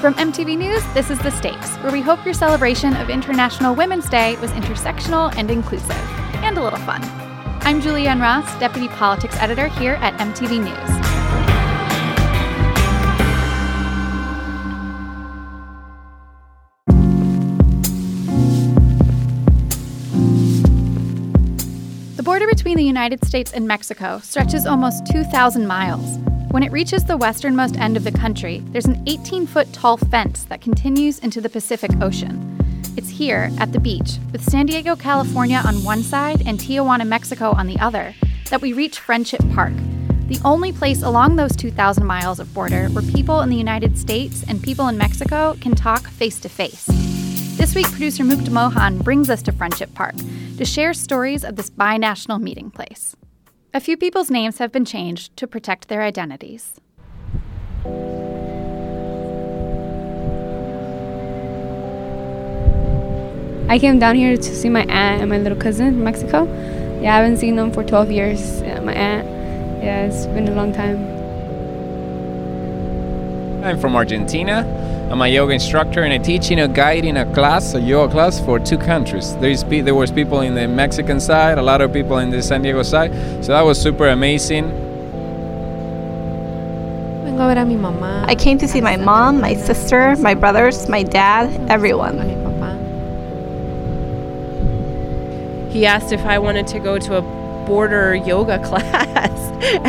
From MTV News, this is The Stakes, where we hope your celebration of International Women's Day was intersectional and inclusive, and a little fun. I'm Julianne Ross, Deputy Politics Editor here at MTV News. The border between the United States and Mexico stretches almost 2,000 miles. When it reaches the westernmost end of the country, there's an 18 foot tall fence that continues into the Pacific Ocean. It's here, at the beach, with San Diego, California on one side and Tijuana, Mexico on the other, that we reach Friendship Park, the only place along those 2,000 miles of border where people in the United States and people in Mexico can talk face to face. This week, producer Mukta Mohan brings us to Friendship Park to share stories of this binational meeting place. A few people's names have been changed to protect their identities. I came down here to see my aunt and my little cousin in Mexico. Yeah, I haven't seen them for 12 years. Yeah, my aunt. Yeah, it's been a long time. I'm from Argentina. I'm a yoga instructor and I teach in a guiding a class, a yoga class for two countries. There's there was people in the Mexican side, a lot of people in the San Diego side. So that was super amazing. I came to see my mom, my sister, my brothers, my dad, everyone. He asked if I wanted to go to a border yoga class.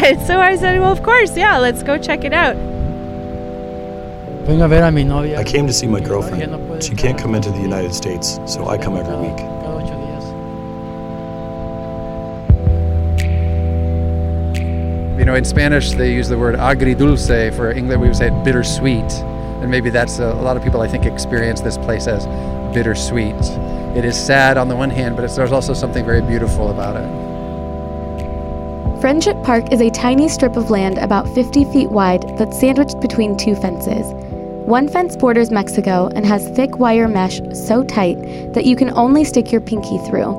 and so I said, well, of course, yeah, let's go check it out. I came to see my girlfriend. She can't come into the United States, so I come every week. You know, in Spanish, they use the word agridulce. For English, we would say bittersweet. And maybe that's a, a lot of people, I think, experience this place as bittersweet. It is sad on the one hand, but there's also something very beautiful about it. Friendship Park is a tiny strip of land about 50 feet wide that's sandwiched between two fences. One fence borders Mexico and has thick wire mesh so tight that you can only stick your pinky through.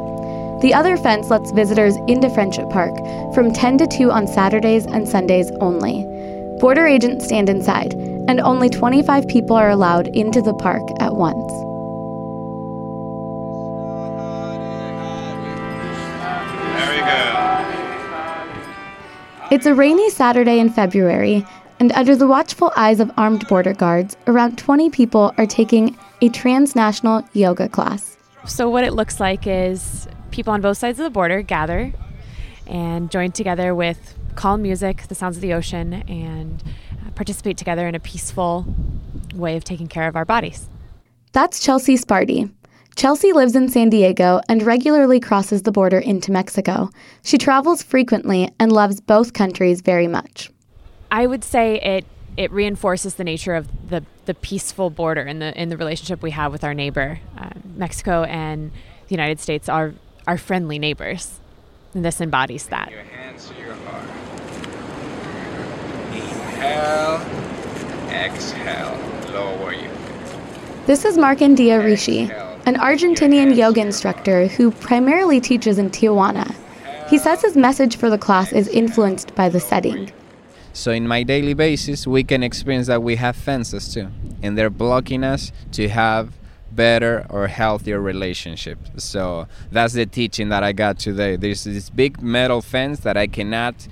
The other fence lets visitors into Friendship Park from 10 to 2 on Saturdays and Sundays only. Border agents stand inside, and only 25 people are allowed into the park at once. There go. It's a rainy Saturday in February, and under the watchful eyes of armed border guards, around 20 people are taking a transnational yoga class. So, what it looks like is people on both sides of the border gather and join together with calm music, the sounds of the ocean, and uh, participate together in a peaceful way of taking care of our bodies. That's Chelsea Sparty. Chelsea lives in San Diego and regularly crosses the border into Mexico. She travels frequently and loves both countries very much. I would say it it reinforces the nature of the, the peaceful border and the in the relationship we have with our neighbor. Uh, Mexico and the United States are are friendly neighbors, and this embodies that. Your hands to your heart. Inhale, exhale, lower your This is Marcandia Rishi, an Argentinian yoga instructor who primarily teaches in Tijuana. He says his message for the class is influenced by the setting. So in my daily basis, we can experience that we have fences too, and they're blocking us to have better or healthier relationships. So that's the teaching that I got today. There's this big metal fence that I cannot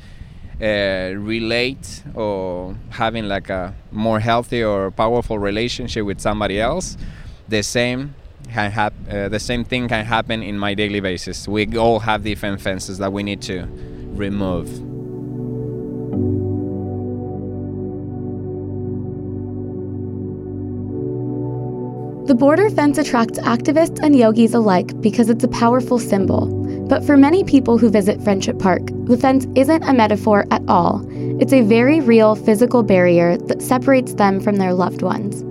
uh, relate or having like a more healthy or powerful relationship with somebody else. The same can hap- uh, the same thing can happen in my daily basis. We all have different fences that we need to remove. The border fence attracts activists and yogis alike because it's a powerful symbol. But for many people who visit Friendship Park, the fence isn't a metaphor at all. It's a very real physical barrier that separates them from their loved ones.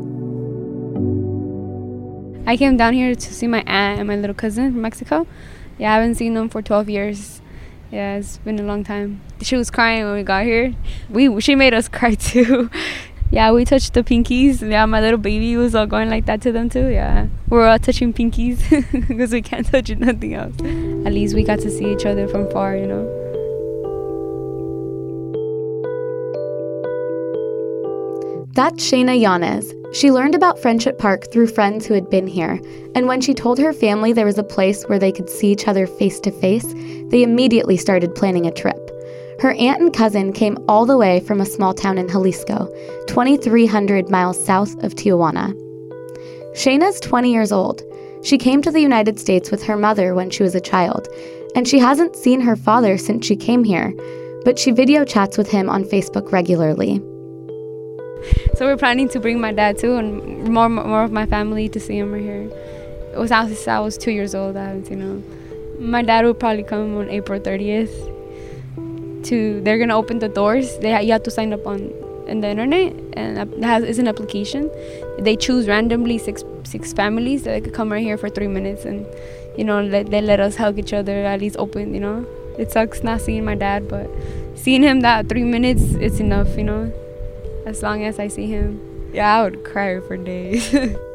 I came down here to see my aunt and my little cousin from Mexico. Yeah, I haven't seen them for 12 years. Yeah, it's been a long time. She was crying when we got here. We she made us cry too. Yeah, we touched the pinkies. Yeah, my little baby was all going like that to them too. Yeah, we're all touching pinkies because we can't touch nothing else. At least we got to see each other from far, you know. That's Shayna Yanez. She learned about Friendship Park through friends who had been here, and when she told her family there was a place where they could see each other face to face, they immediately started planning a trip. Her aunt and cousin came all the way from a small town in Jalisco, 2,300 miles south of Tijuana. Shayna's 20 years old. She came to the United States with her mother when she was a child, and she hasn't seen her father since she came here, but she video chats with him on Facebook regularly. So we're planning to bring my dad too, and more more of my family to see him right here. It was since I was two years old. I haven't seen him. My dad will probably come on April 30th. To they're gonna open the doors. They you have to sign up on in the internet, and it has is an application. They choose randomly six six families that could come right here for three minutes, and you know let, they let us hug each other at least open. You know, it sucks not seeing my dad, but seeing him that three minutes, it's enough. You know as long as I see him. Yeah, I would cry for days.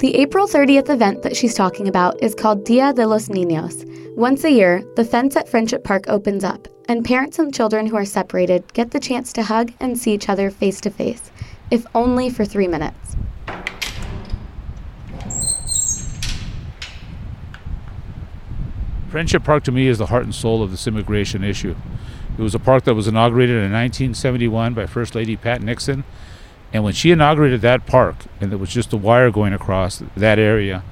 The April 30th event that she's talking about is called Dia de los Niños. Once a year, the fence at Friendship Park opens up, and parents and children who are separated get the chance to hug and see each other face to face, if only for three minutes. Friendship Park to me is the heart and soul of this immigration issue. It was a park that was inaugurated in 1971 by First Lady Pat Nixon. And when she inaugurated that park, and there was just a wire going across that area,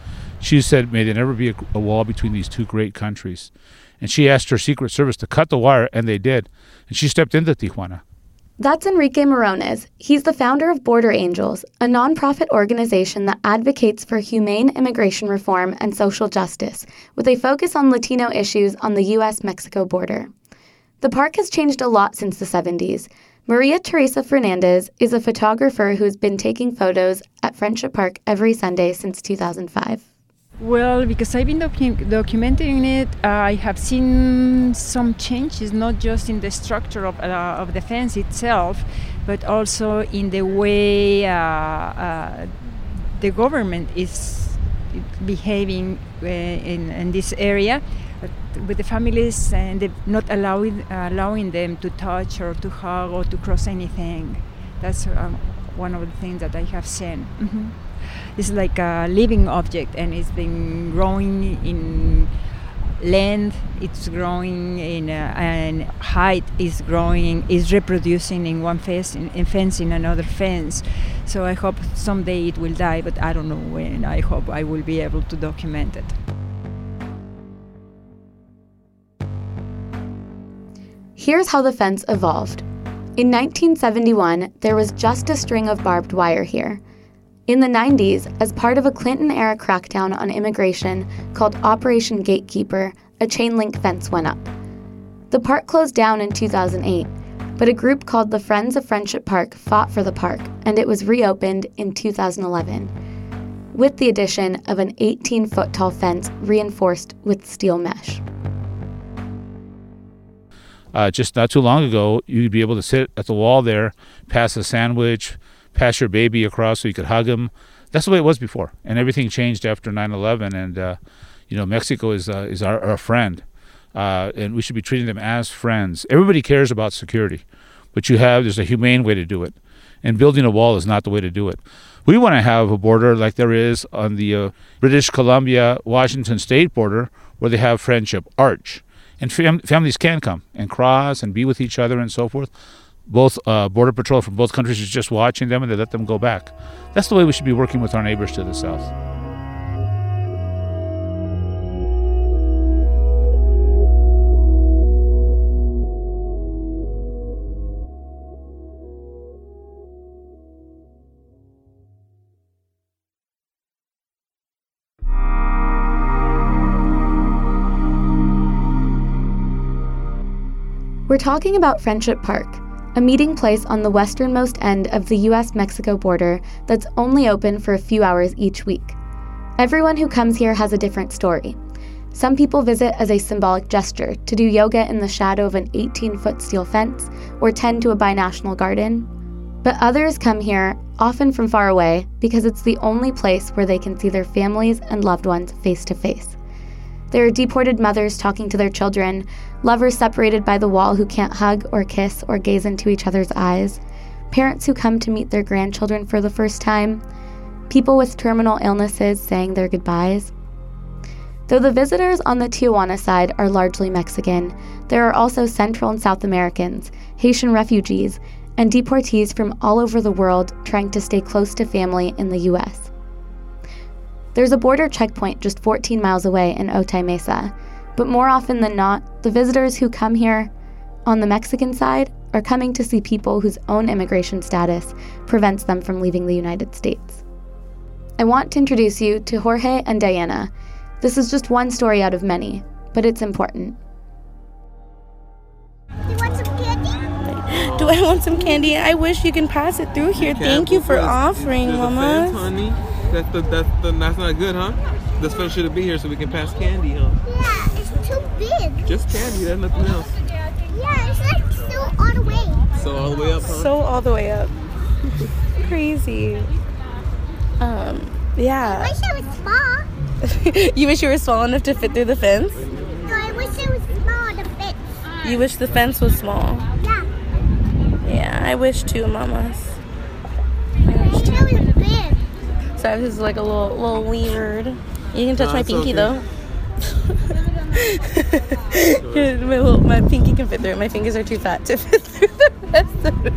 she said, May there never be a, a wall between these two great countries. And she asked her Secret Service to cut the wire, and they did. And she stepped into Tijuana. That's Enrique Morones. He's the founder of Border Angels, a nonprofit organization that advocates for humane immigration reform and social justice, with a focus on Latino issues on the U.S. Mexico border. The park has changed a lot since the 70s. Maria Teresa Fernandez is a photographer who's been taking photos at Friendship Park every Sunday since 2005. Well, because I've been docu- documenting it, uh, I have seen some changes, not just in the structure of, uh, of the fence itself, but also in the way uh, uh the government is behaving uh, in, in, this area with the families and not allowing, allowing them to touch or to hug or to cross anything. That's um, one of the things that I have seen. Mm-hmm it's like a living object and it's been growing in length it's growing in uh, and height is growing is reproducing in one fence in, in, fence in another fence so i hope someday it will die but i don't know when i hope i will be able to document it here's how the fence evolved in 1971 there was just a string of barbed wire here in the 90s, as part of a Clinton era crackdown on immigration called Operation Gatekeeper, a chain link fence went up. The park closed down in 2008, but a group called the Friends of Friendship Park fought for the park, and it was reopened in 2011 with the addition of an 18 foot tall fence reinforced with steel mesh. Uh, just not too long ago, you'd be able to sit at the wall there, pass a sandwich, pass your baby across so you could hug him. That's the way it was before, and everything changed after 9/11. And uh, you know, Mexico is uh, is our, our friend, uh, and we should be treating them as friends. Everybody cares about security, but you have there's a humane way to do it, and building a wall is not the way to do it. We want to have a border like there is on the uh, British Columbia Washington State border, where they have Friendship Arch, and fam- families can come and cross and be with each other and so forth both uh, border patrol from both countries is just watching them and they let them go back. That's the way we should be working with our neighbors to the south. We're talking about Friendship Park, a meeting place on the westernmost end of the US Mexico border that's only open for a few hours each week. Everyone who comes here has a different story. Some people visit as a symbolic gesture to do yoga in the shadow of an 18 foot steel fence or tend to a binational garden. But others come here, often from far away, because it's the only place where they can see their families and loved ones face to face. There are deported mothers talking to their children, lovers separated by the wall who can't hug or kiss or gaze into each other's eyes, parents who come to meet their grandchildren for the first time, people with terminal illnesses saying their goodbyes. Though the visitors on the Tijuana side are largely Mexican, there are also Central and South Americans, Haitian refugees, and deportees from all over the world trying to stay close to family in the U.S. There's a border checkpoint just 14 miles away in Otay Mesa, but more often than not, the visitors who come here on the Mexican side are coming to see people whose own immigration status prevents them from leaving the United States. I want to introduce you to Jorge and Diana. This is just one story out of many, but it's important. Do you want some candy? Do I want some candy? I wish you can pass it through here. Thank you for offering, Mama. Honey. That's the, that's the that's not good, huh? This fence should be here so we can pass candy, huh? Yeah, it's too big. Just candy, there's nothing else. Yeah, it's like so all the way. So all the way up, huh? So all the way up. Crazy. Um, yeah. I wish it was small. you wish you were small enough to fit through the fence? No, I wish it was small to fit. You wish the fence was small. Yeah. Yeah, I wish too, mamas. So this like a little little weird. You can touch No, my pinky okay. though. my, little, my pinky can fit through it. My fingers are too fat to fit through the rest of it.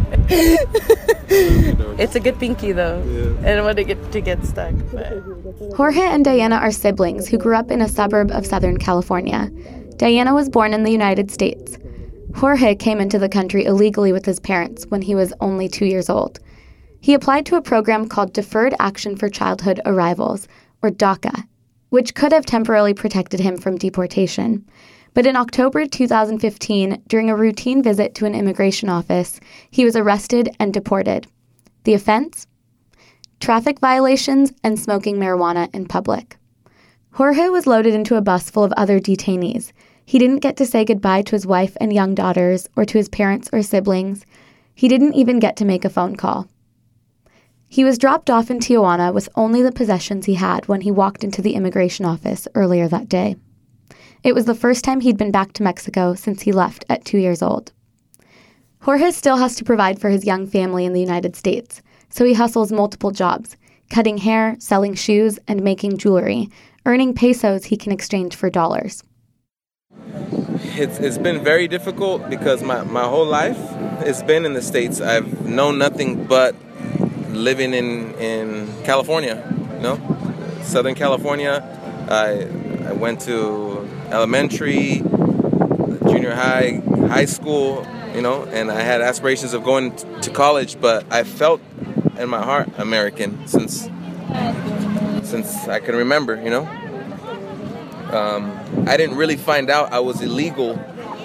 it's a good pinky though. I don't want to get to get stuck. But. Jorge and Diana are siblings who grew up in a suburb of Southern California. Diana was born in the United States. Jorge came into the country illegally with his parents when he was only two years old. He applied to a program called Deferred Action for Childhood Arrivals, or DACA, which could have temporarily protected him from deportation. But in October 2015, during a routine visit to an immigration office, he was arrested and deported. The offense? Traffic violations and smoking marijuana in public. Jorge was loaded into a bus full of other detainees. He didn't get to say goodbye to his wife and young daughters or to his parents or siblings. He didn't even get to make a phone call. He was dropped off in Tijuana with only the possessions he had when he walked into the immigration office earlier that day. It was the first time he'd been back to Mexico since he left at two years old. Jorge still has to provide for his young family in the United States, so he hustles multiple jobs cutting hair, selling shoes, and making jewelry, earning pesos he can exchange for dollars. It's, it's been very difficult because my, my whole life it's been in the States. I've known nothing but living in, in California, you know? Southern California. I, I went to elementary, junior high, high school, you know, and I had aspirations of going t- to college, but I felt in my heart American since since I can remember, you know. Um, I didn't really find out I was illegal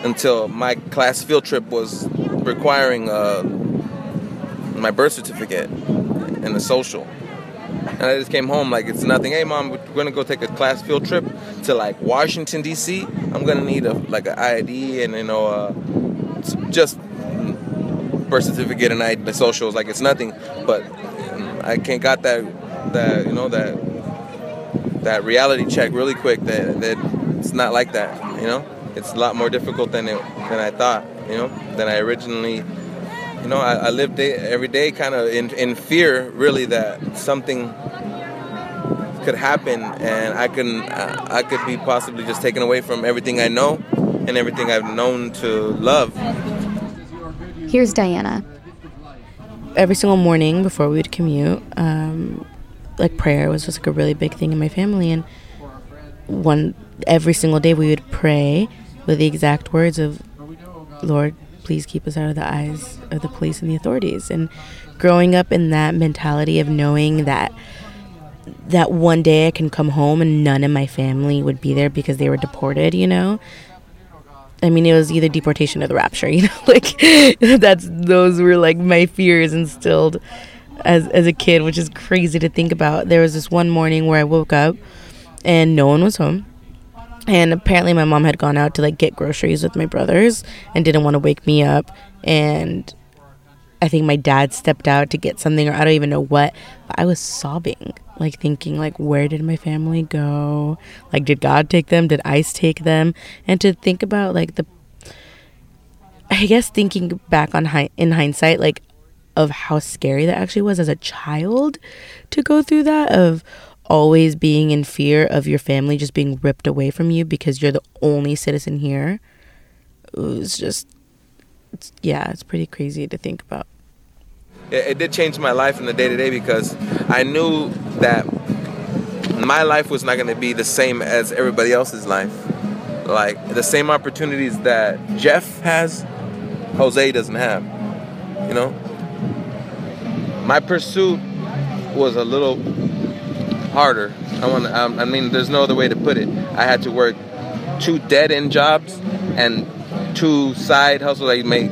until my class field trip was requiring uh, my birth certificate and the social. And I just came home like it's nothing. Hey mom, we're gonna go take a class field trip to like Washington D.C. I'm gonna need a like an ID and you know uh, just birth certificate and ID, the socials. Like it's nothing, but um, I can't got that that you know that that reality check really quick that, that it's not like that you know it's a lot more difficult than it than I thought you know than I originally you know I, I live day, every day kind of in, in fear really that something could happen and I can uh, I could be possibly just taken away from everything I know and everything I've known to love Here's Diana. every single morning before we would commute, um, like prayer was just like a really big thing in my family. And one every single day we would pray with the exact words of, "Lord, please keep us out of the eyes of the police and the authorities." And growing up in that mentality of knowing that that one day I can come home and none of my family would be there because they were deported, you know. I mean, it was either deportation or the rapture, you know. Like that's those were like my fears instilled as as a kid, which is crazy to think about. There was this one morning where I woke up and no one was home. And apparently my mom had gone out to like get groceries with my brothers and didn't want to wake me up and I think my dad stepped out to get something or I don't even know what, but I was sobbing like thinking like where did my family go? Like did God take them? Did ICE take them? And to think about like the I guess thinking back on hi- in hindsight like of how scary that actually was as a child to go through that of always being in fear of your family just being ripped away from you because you're the only citizen here. It was just it's, yeah, it's pretty crazy to think about. It, it did change my life in the day to day because I knew that my life was not going to be the same as everybody else's life. Like the same opportunities that Jeff has, Jose doesn't have. You know, my pursuit was a little harder. I want. Um, I mean, there's no other way to put it. I had to work two dead end jobs and two side hustles. I make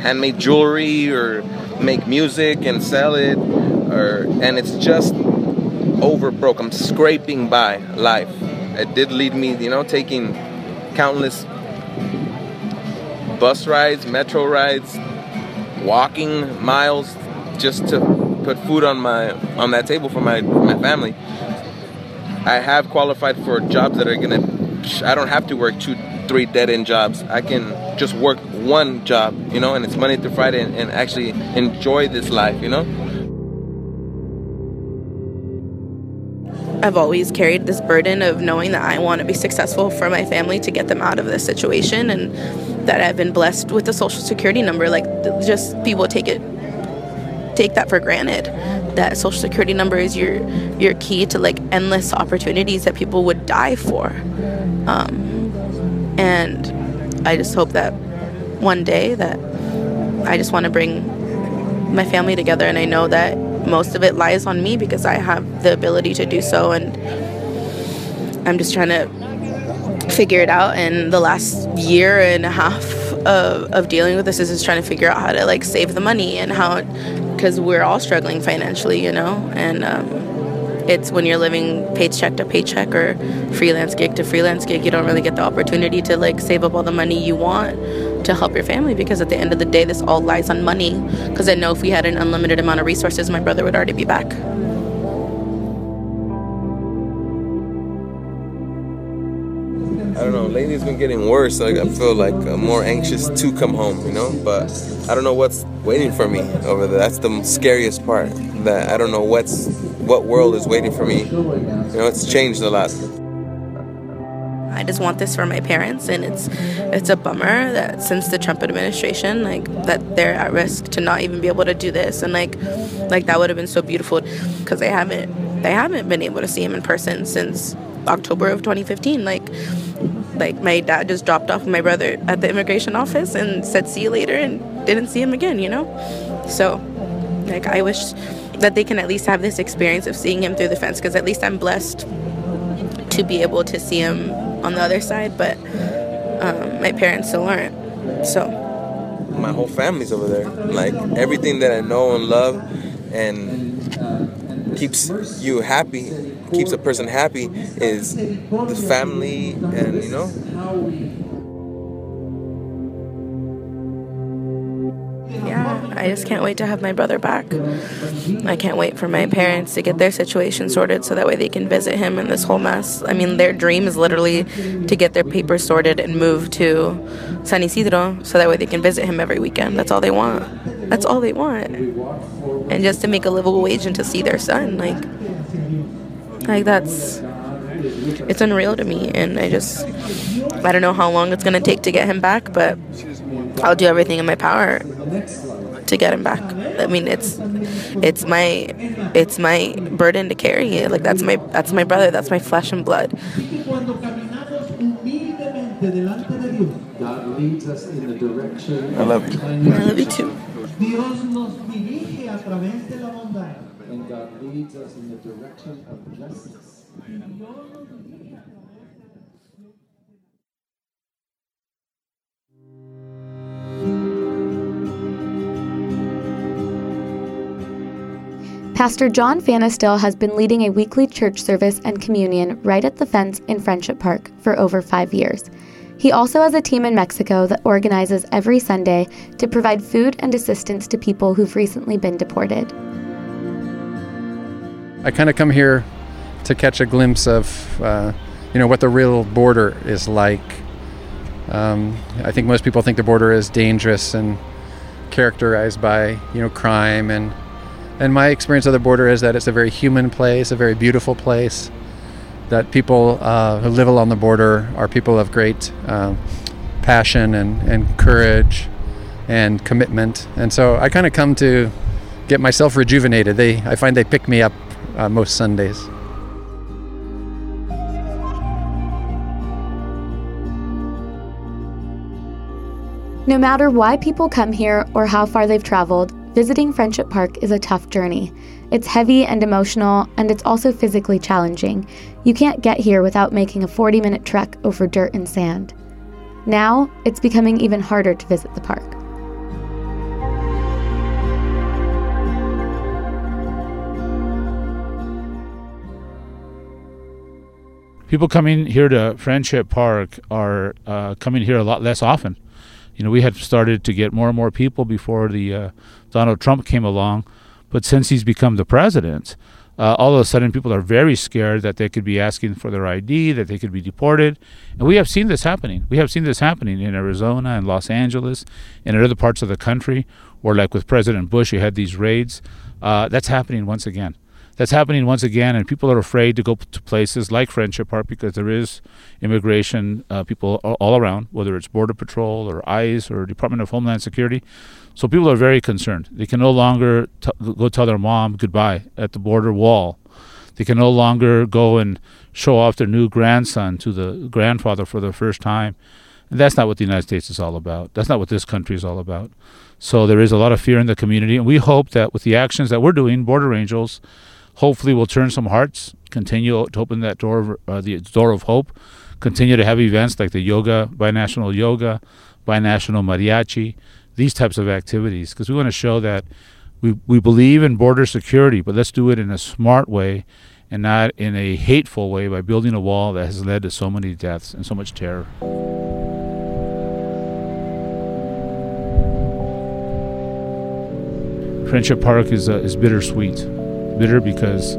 handmade jewelry or make music and sell it, or and it's just over broke. I'm scraping by life. It did lead me, you know, taking countless bus rides, metro rides, walking miles just to put food on my on that table for my for my family. I have qualified for jobs that are gonna. I don't have to work two, three dead end jobs. I can just work one job, you know, and it's Monday through Friday, and, and actually enjoy this life, you know. I've always carried this burden of knowing that I want to be successful for my family to get them out of this situation and that I've been blessed with a social security number like just people take it take that for granted that social security number is your your key to like endless opportunities that people would die for. Um, and I just hope that one day that I just want to bring my family together and I know that most of it lies on me because I have the ability to do so and I'm just trying to figure it out. And the last year and a half of, of dealing with this is just trying to figure out how to like save the money and how because we're all struggling financially you know? And um, it's when you're living paycheck to paycheck or freelance gig to freelance gig you don't really get the opportunity to like save up all the money you want to help your family because at the end of the day this all lies on money. Because i know if we had an unlimited amount of resources my brother would already be back Lately, been getting worse. Like I feel like I'm more anxious to come home, you know. But I don't know what's waiting for me over there. That's the scariest part. That I don't know what's what world is waiting for me. You know, it's changed a lot. I just want this for my parents, and it's it's a bummer that since the Trump administration, like that they're at risk to not even be able to do this, and like like that would have been so beautiful because they haven't they haven't been able to see him in person since October of 2015. Like like my dad just dropped off my brother at the immigration office and said see you later and didn't see him again, you know? So like I wish that they can at least have this experience of seeing him through the fence because at least I'm blessed to be able to see him on the other side, but um, my parents still aren't. So My whole family's over there. Like everything that I know and love, and keeps you happy, keeps a person happy, is the family, and you know. yeah, I just can't wait to have my brother back. I can't wait for my parents to get their situation sorted so that way they can visit him in this whole mess. I mean, their dream is literally to get their papers sorted and move to San Ysidro so that way they can visit him every weekend. That's all they want. That's all they want. And just to make a livable wage and to see their son, like, like that's it's unreal to me and i just i don't know how long it's going to take to get him back but i'll do everything in my power to get him back i mean it's it's my it's my burden to carry it. like that's my that's my brother that's my flesh and blood I love you. I love you too. Dios nos dirige a través de la bondad. And God leads us in the direction of justice. Pastor John Fanestil has been leading a weekly church service and communion right at the fence in Friendship Park for over five years. He also has a team in Mexico that organizes every Sunday to provide food and assistance to people who've recently been deported. I kind of come here to catch a glimpse of, uh, you know, what the real border is like. Um, I think most people think the border is dangerous and characterized by, you know, crime and and my experience of the border is that it's a very human place, a very beautiful place. That people uh, who live along the border are people of great uh, passion and, and courage and commitment. And so I kind of come to get myself rejuvenated. They, I find they pick me up uh, most Sundays. No matter why people come here or how far they've traveled, visiting Friendship Park is a tough journey. It's heavy and emotional, and it's also physically challenging. You can't get here without making a 40 minute trek over dirt and sand. Now, it's becoming even harder to visit the park. People coming here to Friendship Park are uh, coming here a lot less often. You know, we had started to get more and more people before the uh, Donald Trump came along, but since he's become the president, uh, all of a sudden people are very scared that they could be asking for their ID, that they could be deported. And we have seen this happening. We have seen this happening in Arizona and Los Angeles and in other parts of the country where, like with President Bush, you had these raids. Uh, that's happening once again. That's happening once again, and people are afraid to go to places like Friendship Park because there is immigration uh, people all around, whether it's Border Patrol or ICE or Department of Homeland Security. So people are very concerned. They can no longer t- go tell their mom goodbye at the border wall. They can no longer go and show off their new grandson to the grandfather for the first time. And that's not what the United States is all about. That's not what this country is all about. So there is a lot of fear in the community, and we hope that with the actions that we're doing, Border Angels, hopefully will turn some hearts, continue to open that door, uh, the door of hope, continue to have events like the yoga, binational yoga, binational mariachi, these types of activities, because we want to show that we, we believe in border security, but let's do it in a smart way and not in a hateful way by building a wall that has led to so many deaths and so much terror. Friendship Park is, uh, is bittersweet. Bitter because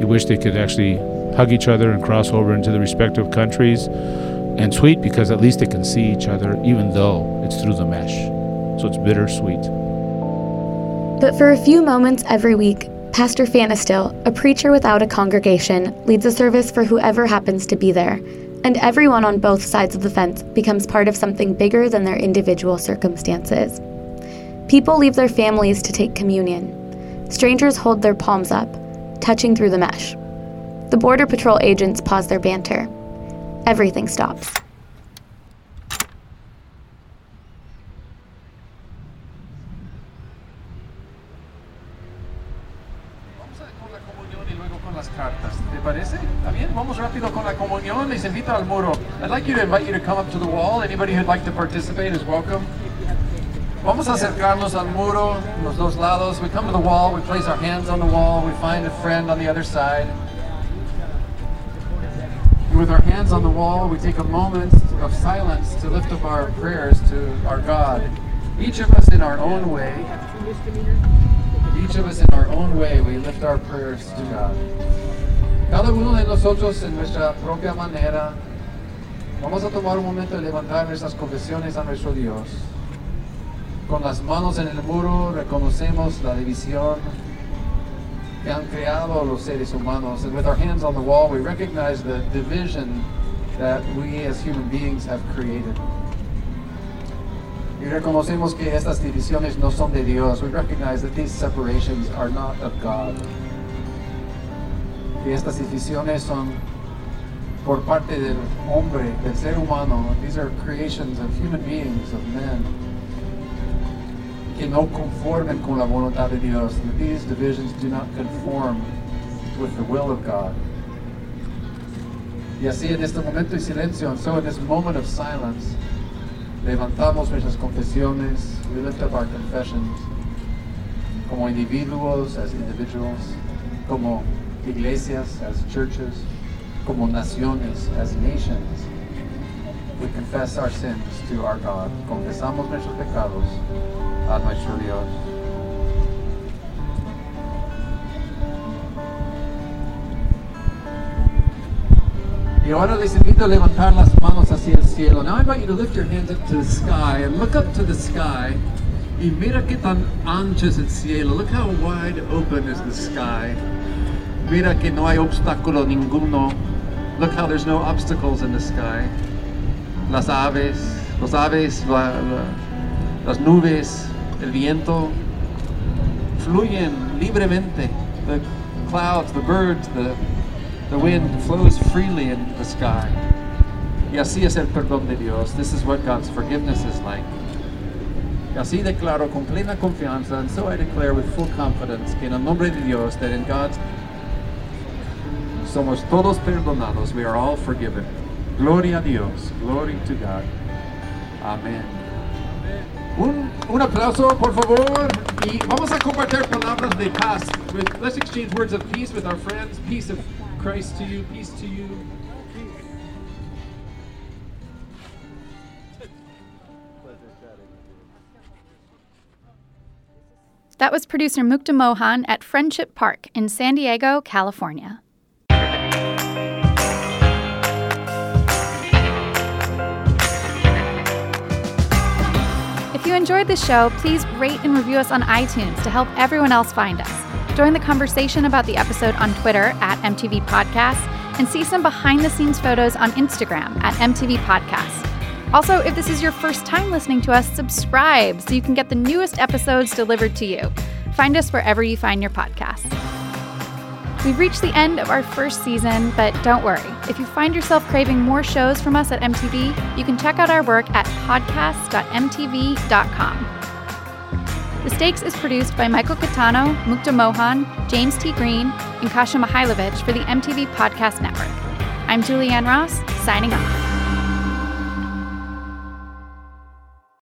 you wish they could actually hug each other and cross over into the respective countries, and sweet because at least they can see each other even though it's through the mesh. So it's bittersweet. But for a few moments every week, Pastor Fanestil, a preacher without a congregation, leads a service for whoever happens to be there. And everyone on both sides of the fence becomes part of something bigger than their individual circumstances. People leave their families to take communion. Strangers hold their palms up, touching through the mesh. The Border Patrol agents pause their banter. Everything stops. I'd like you to invite you to come up to the wall. Anybody who'd like to participate is welcome. Vamos a acercarnos al muro, los dos lados. We come to the wall, we place our hands on the wall, we find a friend on the other side. And With our hands on the wall, we take a moment of silence to lift up our prayers to our God. Each of us in our own way, each of us in our own way, we lift our prayers to God. Cada uno de nosotros en nuestra propia manera, vamos a tomar un momento de levantar nuestras confesiones a nuestro Dios. Con las manos en el muro reconocemos la división que han creado los seres humanos. And with our hands on the wall, we recognize the division that we as human beings have created. Y reconocemos que estas divisiones no son de Dios. We recognize that these separations are not of God. Y estas divisiones son por parte del hombre, del ser humano. These are creations of human beings, of men, que no conformen con la voluntad de Dios. These divisions do not conform with the will of God. Y así en este momento de silencio, and so in this moment of silence, levantamos nuestras confesiones, we lift up our confessions, como individuos, as individuals, como iglesias, as churches, como naciones, as nations. We confess our sins to our God. Confesamos nuestros pecados at my studios. Y ahora les invito a levantar las manos hacia el cielo. Now I invite you to lift your hands up to the sky and look up to the sky. Y mira qué tan ancho es el cielo. Look how wide open is the sky. Mira que no hay obstáculo ninguno. Look how there's no obstacles in the sky. Las aves, los aves, la, la, las nubes, el viento fluyen libremente. The clouds, the birds, the, the wind flows freely in the sky. Y así es el perdón de Dios. This is what God's forgiveness is like. Y así declaro con plena confianza, and so I declare with full confidence que en el nombre de Dios, that in God's somos todos perdonados. We are all forgiven. Gloria a Dios. Glory to God. Amén. Un, un aplauso, por favor. Y vamos a compartir palabras de paz. With- let's exchange words of peace with our friends. Peace of Christ to you. Peace to you. That was producer Mukta Mohan at Friendship Park in San Diego, California. Enjoyed the show, please rate and review us on iTunes to help everyone else find us. Join the conversation about the episode on Twitter at MTV Podcasts and see some behind the scenes photos on Instagram at MTV Podcasts. Also, if this is your first time listening to us, subscribe so you can get the newest episodes delivered to you. Find us wherever you find your podcasts. We've reached the end of our first season, but don't worry. If you find yourself craving more shows from us at MTV, you can check out our work at podcast.mtv.com. The Stakes is produced by Michael Catano, Mukta Mohan, James T. Green, and Kasha Mihailovich for the MTV Podcast Network. I'm Julianne Ross, signing off.